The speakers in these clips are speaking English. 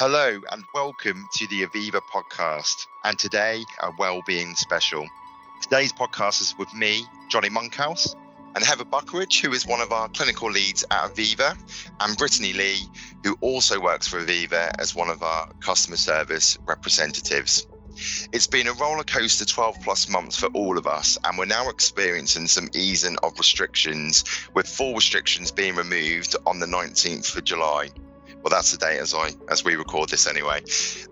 Hello and welcome to the Aviva podcast, and today a well-being special. Today's podcast is with me, Jonny Monkhouse, and Heather Buckridge, who is one of our clinical leads at Aviva, and Brittani Lee, who also works for Aviva as one of our customer service representatives. It's been a roller coaster 12 plus months for all of us, and we're now experiencing some easing of restrictions, with full restrictions being removed on the 19th of July. Well, that's the day as I as we record this anyway.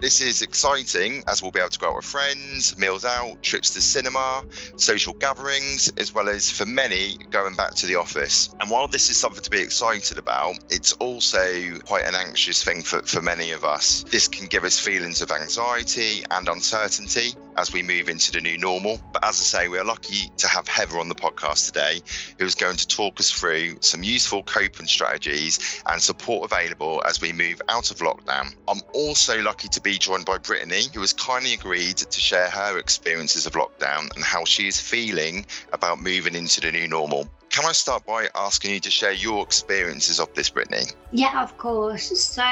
This is exciting as we'll be able to go out with friends, meals out, trips to cinema, social gatherings, as well as for many going back to the office. And while this is something to be excited about, it's also quite an anxious thing for, for many of us. This can give us feelings of anxiety and uncertainty as we move into the new normal. But as I say, we're lucky to have Heather on the podcast today, who's going to talk us through some useful coping strategies and support available as we move out of lockdown. I'm also lucky to be joined by Brittani, who has kindly agreed to share her experiences of lockdown and how she is feeling about moving into the new normal. Can I start by asking you to share your experiences of this, Brittani? Yeah, of course. So,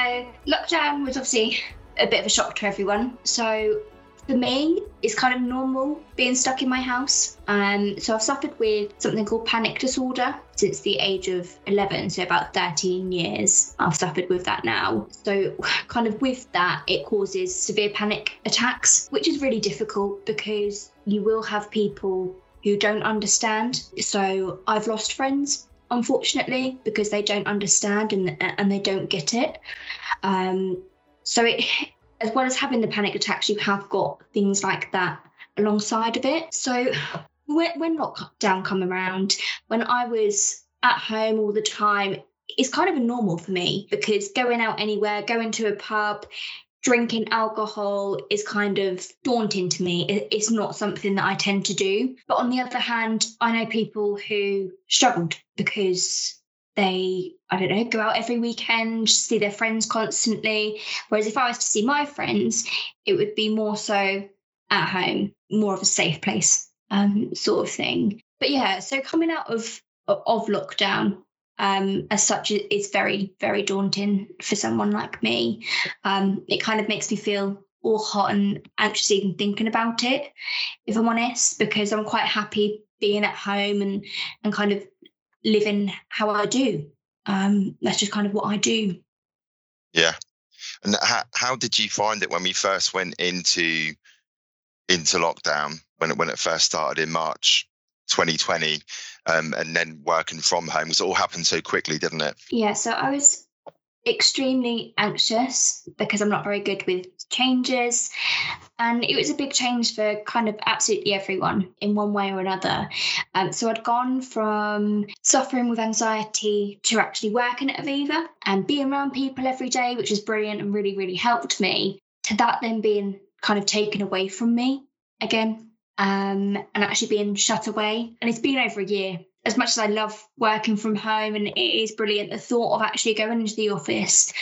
lockdown was obviously a bit of a shock to everyone. So, for me, it's kind of normal being stuck in my house. Um, so I've suffered with something called panic disorder since the age of 11, so about 13 years. I've suffered with that now. So, kind of with that, it causes severe panic attacks, which is really difficult because you will have people who don't understand. So, I've lost friends unfortunately because they don't understand and and they don't get it. Um, so it as well as having the panic attacks, you have got things like that alongside of it. So when, when lockdown come around, when I was at home all the time, it's kind of a normal for me because going out anywhere, going to a pub, drinking alcohol is kind of daunting to me. It's not something that I tend to do. But on the other hand, I know people who struggled because they i don't know go out every weekend see their friends constantly. Whereas if i was to see my friends it would be more so at home more of a safe place um, sort of thing. But yeah so coming out of of lockdown um, as such is very very daunting for someone like me. Um, it kind of makes me feel all hot and anxious even thinking about it if i'm honest because i'm quite happy being at home and and kind of living how I do. Um, that's just kind of what I do. Yeah. And how, how did you find it when we first went into into lockdown when it when it first started in March 2020, um, and then working from home? Because it all happened so quickly, didn't it? Yeah. So I was extremely anxious because I'm not very good with changes. And it was a big change for kind of absolutely everyone in one way or another. Um, so I'd gone from suffering with anxiety to actually working at Aviva and being around people every day, which was brilliant and really, really helped me, to that then being kind of taken away from me again um, and actually being shut away. And it's been over a year as much as I love working from home and it is brilliant, the thought of actually going into the office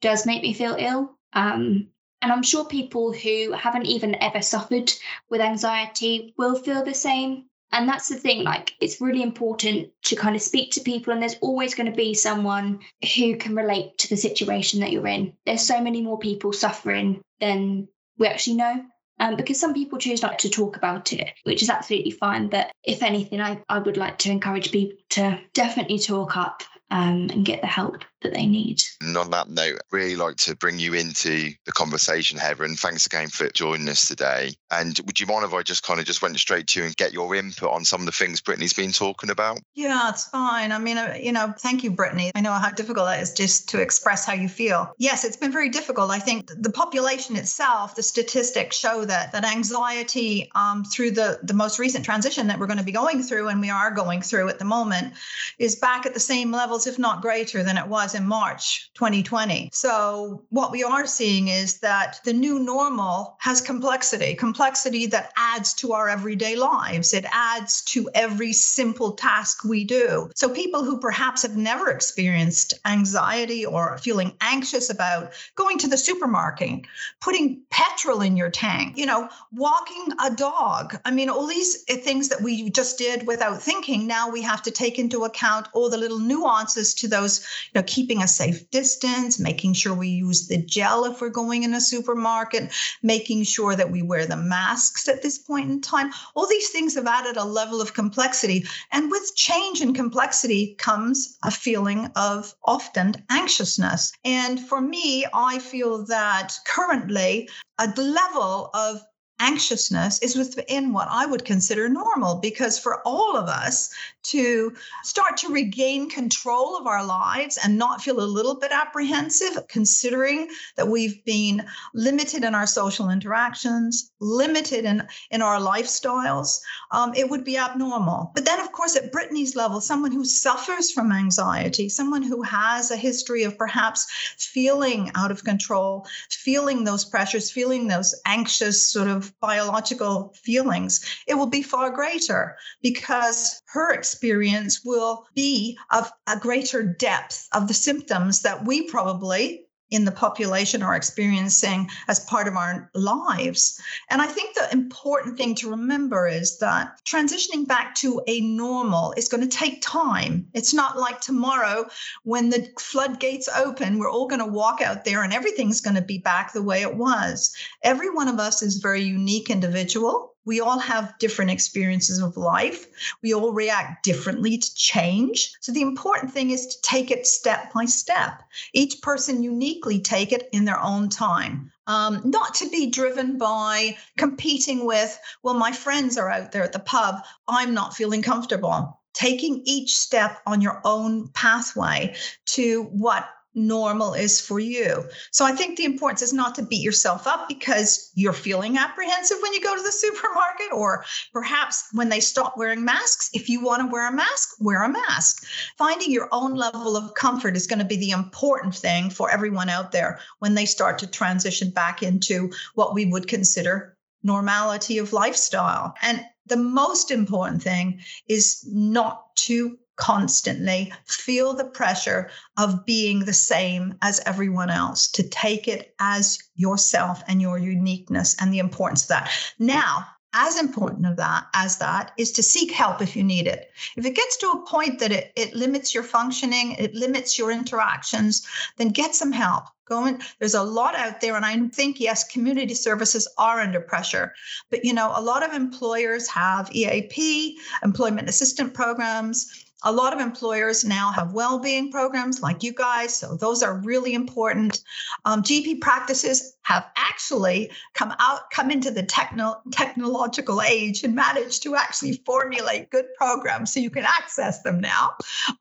does make me feel ill. Um, and I'm sure people who haven't even ever suffered with anxiety will feel the same. And that's the thing, like, it's really important to kind of speak to people, and there's always going to be someone who can relate to the situation that you're in. There's so many more people suffering than we actually know um, because some people choose not to talk about it, which is absolutely fine. But if anything, I, I would like to encourage people to definitely talk up um, and get the help that they need. And on that note, I'd really like to bring you into the conversation, Heather, and thanks again for joining us today. And would you mind if I just kind of just went straight to you and get your input on some of the things Brittani's been talking about? Yeah, it's fine. I mean, uh, you know, thank you, Brittani. I know how difficult it is just to express how you feel. Yes, it's been very difficult. I think the population itself, the statistics show that that anxiety um, through the the most recent transition that we're going to be going through, and we are going through at the moment, is back at the same levels, if not greater, than it was in March 2020. So, what we are seeing is that the new normal has complexity, complexity that adds to our everyday lives. It adds to every simple task we do. So, people who perhaps have never experienced anxiety or feeling anxious about going to the supermarket, putting petrol in your tank, you know, walking a dog. I mean, all these things that we just did without thinking, now we have to take into account all the little nuances to those, you know, key keeping a safe distance, making sure we use the gel if we're going in a supermarket, making sure that we wear the masks at this point in time. All these things have added a level of complexity. And with change and complexity comes a feeling of often anxiousness. And for me, I feel that currently a level of anxiousness is within what I would consider normal because for all of us to start to regain control of our lives and not feel a little bit apprehensive, considering that we've been limited in our social interactions, limited in, in our lifestyles, um, it would be abnormal. But then, of course, at Brittani's level, someone who suffers from anxiety, someone who has a history of perhaps feeling out of control, feeling those pressures, feeling those anxious sort of biological feelings, it will be far greater because her experience will be of a greater depth of the symptoms that we probably in the population are experiencing as part of our lives. And I think the important thing to remember is that transitioning back to a normal is going to take time. It's not like tomorrow when the floodgates open, we're all going to walk out there and everything's going to be back the way it was. Every one of us is very unique individual we all have different experiences of life. We all react differently to change. So the important thing is to take it step by step. Each person uniquely take it in their own time. Um, not to be driven by competing with, well, my friends are out there at the pub. I'm not feeling comfortable. Taking each step on your own pathway to what normal is for you. So I think the importance is not to beat yourself up because you're feeling apprehensive when you go to the supermarket, or perhaps when they stop wearing masks. If you want to wear a mask, wear a mask. Finding your own level of comfort is going to be the important thing for everyone out there when they start to transition back into what we would consider normality of lifestyle. And the most important thing is not to constantly feel the pressure of being the same as everyone else, to take it as yourself and your uniqueness and the importance of that. Now, as important of that as that is to seek help if you need it. If it gets to a point that it, it limits your functioning, it limits your interactions, then get some help. Go in. There's a lot out there, and I think yes, community services are under pressure. But you know, a lot of employers have EAP, employment assistant programs a lot of employers now have well-being programs like you guys, so those are really important. Um, GP practices have actually come out, come into the techno- technological age and managed to actually formulate good programs, so you can access them now.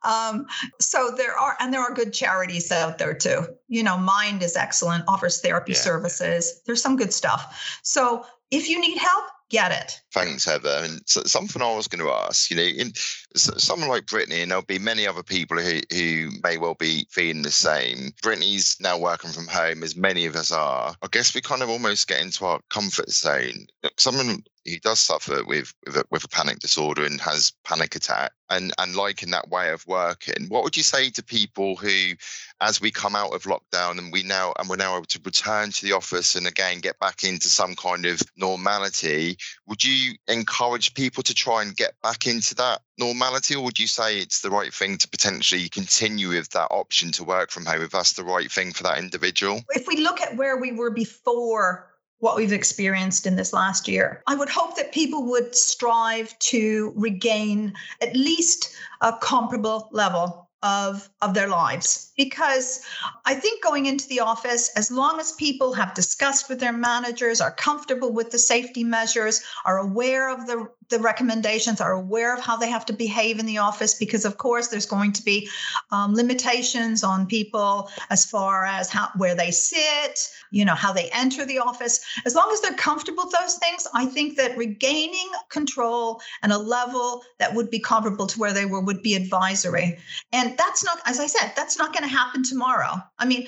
Um, so there are, and there are good charities out there too. You know, Mind is excellent, offers therapy yeah. services. There's some good stuff. So if you need help, get it. Thanks, Heather. And so something I was going to ask, you know, in someone like Brittani, and there'll be many other people who, who may well be feeling the same. Brittani's now working from home, as many of us are. I guess we kind of almost get into our comfort zone. Someone who does suffer with with a, with a panic disorder and has panic attack and and liking that way of working what would you say to people who as we come out of lockdown and we now and we're now able to return to the office and again get back into some kind of normality would you encourage people to try and get back into that normality or would you say it's the right thing to potentially continue with that option to work from home if that's the right thing for that individual? If we look at where we were before what we've experienced in this last year. I would hope that people would strive to regain at least a comparable level of, of their lives. Because I think going into the office, as long as people have discussed with their managers, are comfortable with the safety measures, are aware of the the recommendations are aware of how they have to behave in the office because of course there's going to be um, limitations on people as far as how where they sit you know how they enter the office as long as they're comfortable with those things i think that regaining control and a level that would be comparable to where they were would be advisory and that's not as i said that's not going to happen tomorrow. I mean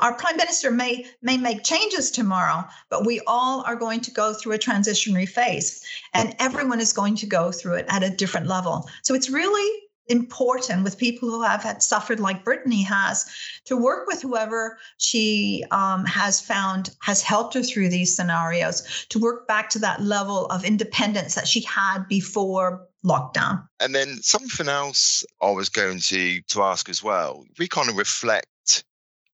our prime minister may may make changes tomorrow but we all are going to go through a transitionary phase and everyone is going to go through it at a different level. So it's really important with people who have had suffered like brittani has to work with whoever she um, has found has helped her through these scenarios to work back to that level of independence that she had before lockdown. And then something else I was going to to ask as well. We kind of reflect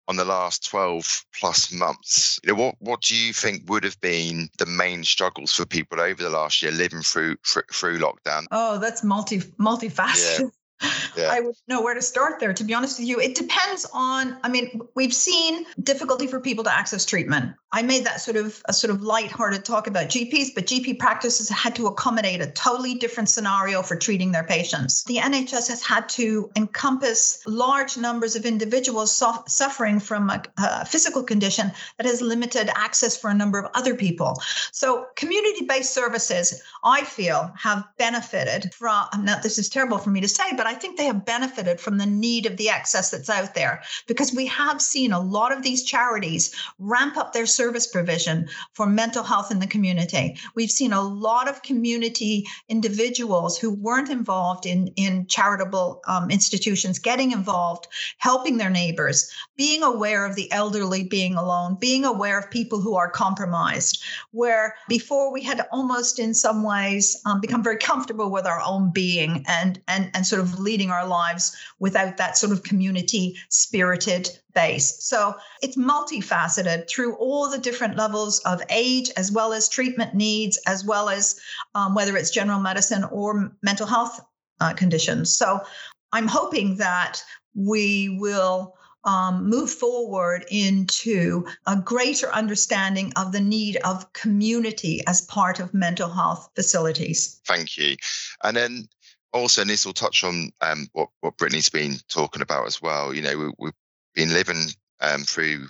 on the last 12 plus months. You know, what what do you think would have been the main struggles for people over the last year living through through, through lockdown? Oh, that's multi multifaceted. Yeah. Yeah. I would know where to start there, to be honest with you. It depends on, I mean, we've seen difficulty for people to access treatment. I made that sort of a sort of light-hearted talk about GPs, but GP practices had to accommodate a totally different scenario for treating their patients. The NHS has had to encompass large numbers of individuals su- suffering from a, a physical condition that has limited access for a number of other people. So, community-based services, I feel, have benefited from. Now, this is terrible for me to say, but I think they have benefited from the need of the access that's out there because we have seen a lot of these charities ramp up their service provision for mental health in the community. We've seen a lot of community individuals who weren't involved in, in charitable um, institutions getting involved, helping their neighbors, being aware of the elderly being alone, being aware of people who are compromised, where before we had almost in some ways um, become very comfortable with our own being and, and, and sort of leading our lives without that sort of community spirited base. So it's multifaceted through all the different levels of age, as well as treatment needs, as well as um, whether it's general medicine or mental health uh, conditions. So I'm hoping that we will. Um, move forward into a greater understanding of the need of community as part of mental health facilities. Thank you. And then also, and this will touch on um, what what Brittani's been talking about as well. You know, we, we've been living um, through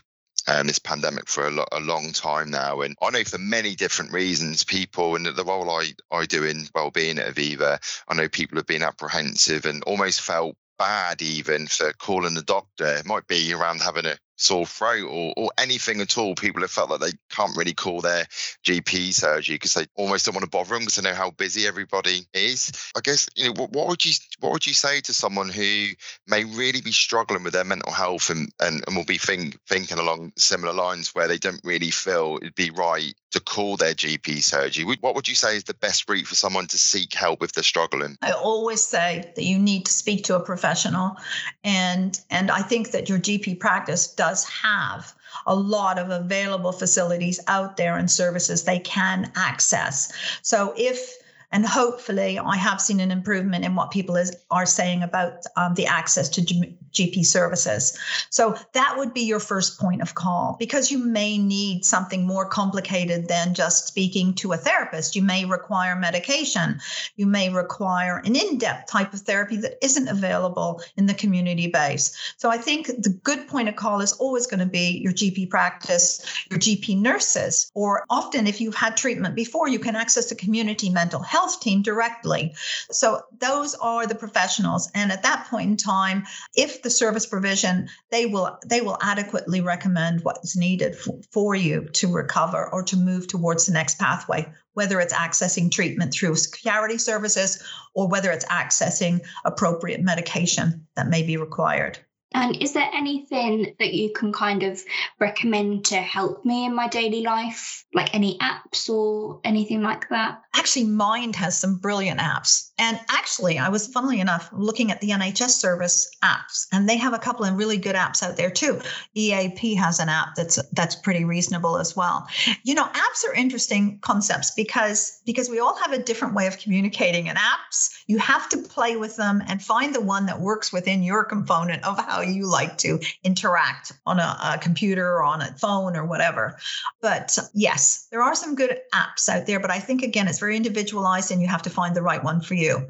um, this pandemic for a, lo- a, long time now. And I know for many different reasons, people and the role I, I do in well-being at Aviva, I know people have been apprehensive and almost felt bad even for calling the doctor. It might be around having a sore throat or, or anything at all. People have felt like they can't really call their GP surgery because they almost don't want to bother them because they know how busy everybody is. I guess you know what, what, would you what would you say to someone who may really be struggling with their mental health and and, and will be think, thinking along similar lines where they don't really feel it'd be right to call their GP surgery? What would you say is the best route for someone to seek help if they're struggling? I always say that you need to speak to a professional, and and I think that your GP practice does have a lot of available facilities out there and services they can access. So if and hopefully, I have seen an improvement in what people is, are saying about um, the access to GP services. So that would be your first point of call because you may need something more complicated than just speaking to a therapist. You may require medication. You may require an in depth type of therapy that isn't available in the community base. So I think the good point of call is always going to be your GP practice, your GP nurses, or often if you've had treatment before, you can access the community mental health team directly. So those are the professionals. And at that point in time, if the service provision, they will they will adequately recommend what is needed for, for you to recover or to move towards the next pathway, whether it's accessing treatment through charity services or whether it's accessing appropriate medication that may be required. And is there anything that you can kind of recommend to help me in my daily life? Like any apps or anything like that? Actually, Mind has some brilliant apps. And actually, I was funnily enough looking at the NHS service apps, and they have a couple of really good apps out there too. EAP has an app that's that's pretty reasonable as well. You know, apps are interesting concepts because because we all have a different way of communicating. And apps, you have to play with them and find the one that works within your component of how how you like to interact on a, a computer or on a phone or whatever. But yes, there are some good apps out there, but I think again, it's very individualized and you have to find the right one for you.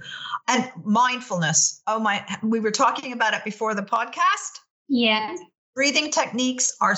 And mindfulness. Oh my, we were talking about it before the podcast. Yeah. Breathing techniques are,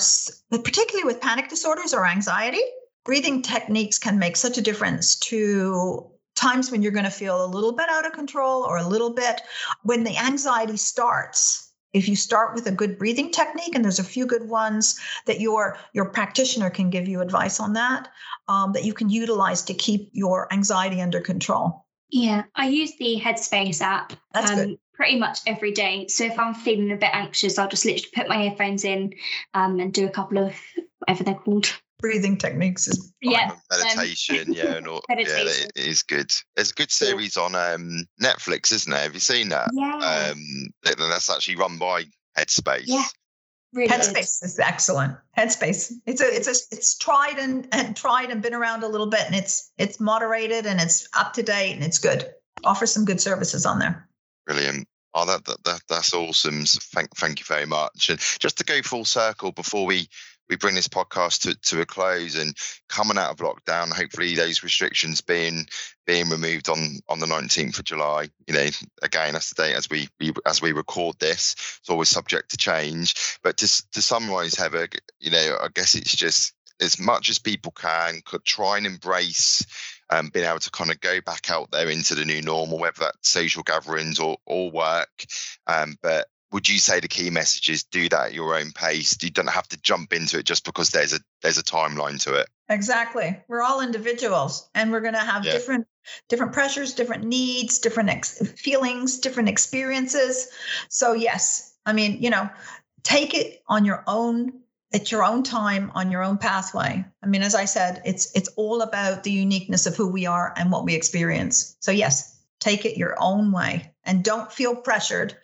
particularly with panic disorders or anxiety, breathing techniques can make such a difference to times when you're going to feel a little bit out of control or a little bit when the anxiety starts if you start with a good breathing technique and there's a few good ones that your your practitioner can give you advice on that um, that you can utilize to keep your anxiety under control. Yeah i use the headspace app That's um, good. pretty much every day. So if i'm feeling a bit anxious i'll just literally put my earphones in um, and do a couple of whatever they're called breathing techniques is yeah um, meditation um, yeah and all, meditation. yeah it is good there's a good series on um netflix isn't there have you seen that yeah um that's actually run by headspace yeah Really Headspace is excellent. Headspace. It's a it's a it's tried and, and tried and been around a little bit and it's it's moderated and it's up to date and it's good. Offer some good services on there. Brilliant. Oh, that, that, that that's awesome. So thank thank you very much. And just to go full circle before we we bring this podcast to, to a close and coming out of lockdown, hopefully those restrictions being being removed on on the 19th of July. You know, again, that's the date as we, we as we record this. It's always subject to change. But to to summarise, Heather, you know, I guess it's just as much as people can could try and embrace um, being able to kind of go back out there into the new normal, whether that's social gatherings or, or work. Um, but would you say the key message is do that at your own pace? You don't have to jump into it just because there's a there's a timeline to it. Exactly. We're all individuals, and we're going to have yeah. different different pressures, different needs, different ex- feelings, different experiences. So yes, I mean, you know, take it on your own at your own time on your own pathway i mean as i said it's it's all about the uniqueness of who we are and what we experience so yes take it your own way and don't feel pressured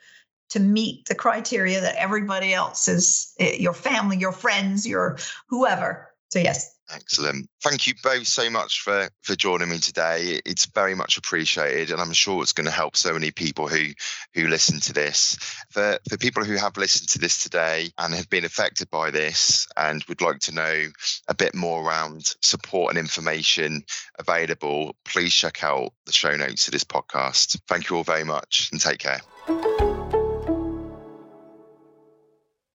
to meet the criteria that everybody else is eh, your family your friends your whoever so yes Excellent. Thank you both so much for for joining me today. It's very much appreciated, and I'm sure it's going to help so many people who who listen to this. For for people who have listened to this today and have been affected by this, and would like to know a bit more around support and information available, please check out the show notes of this podcast. Thank you all very much, and take care.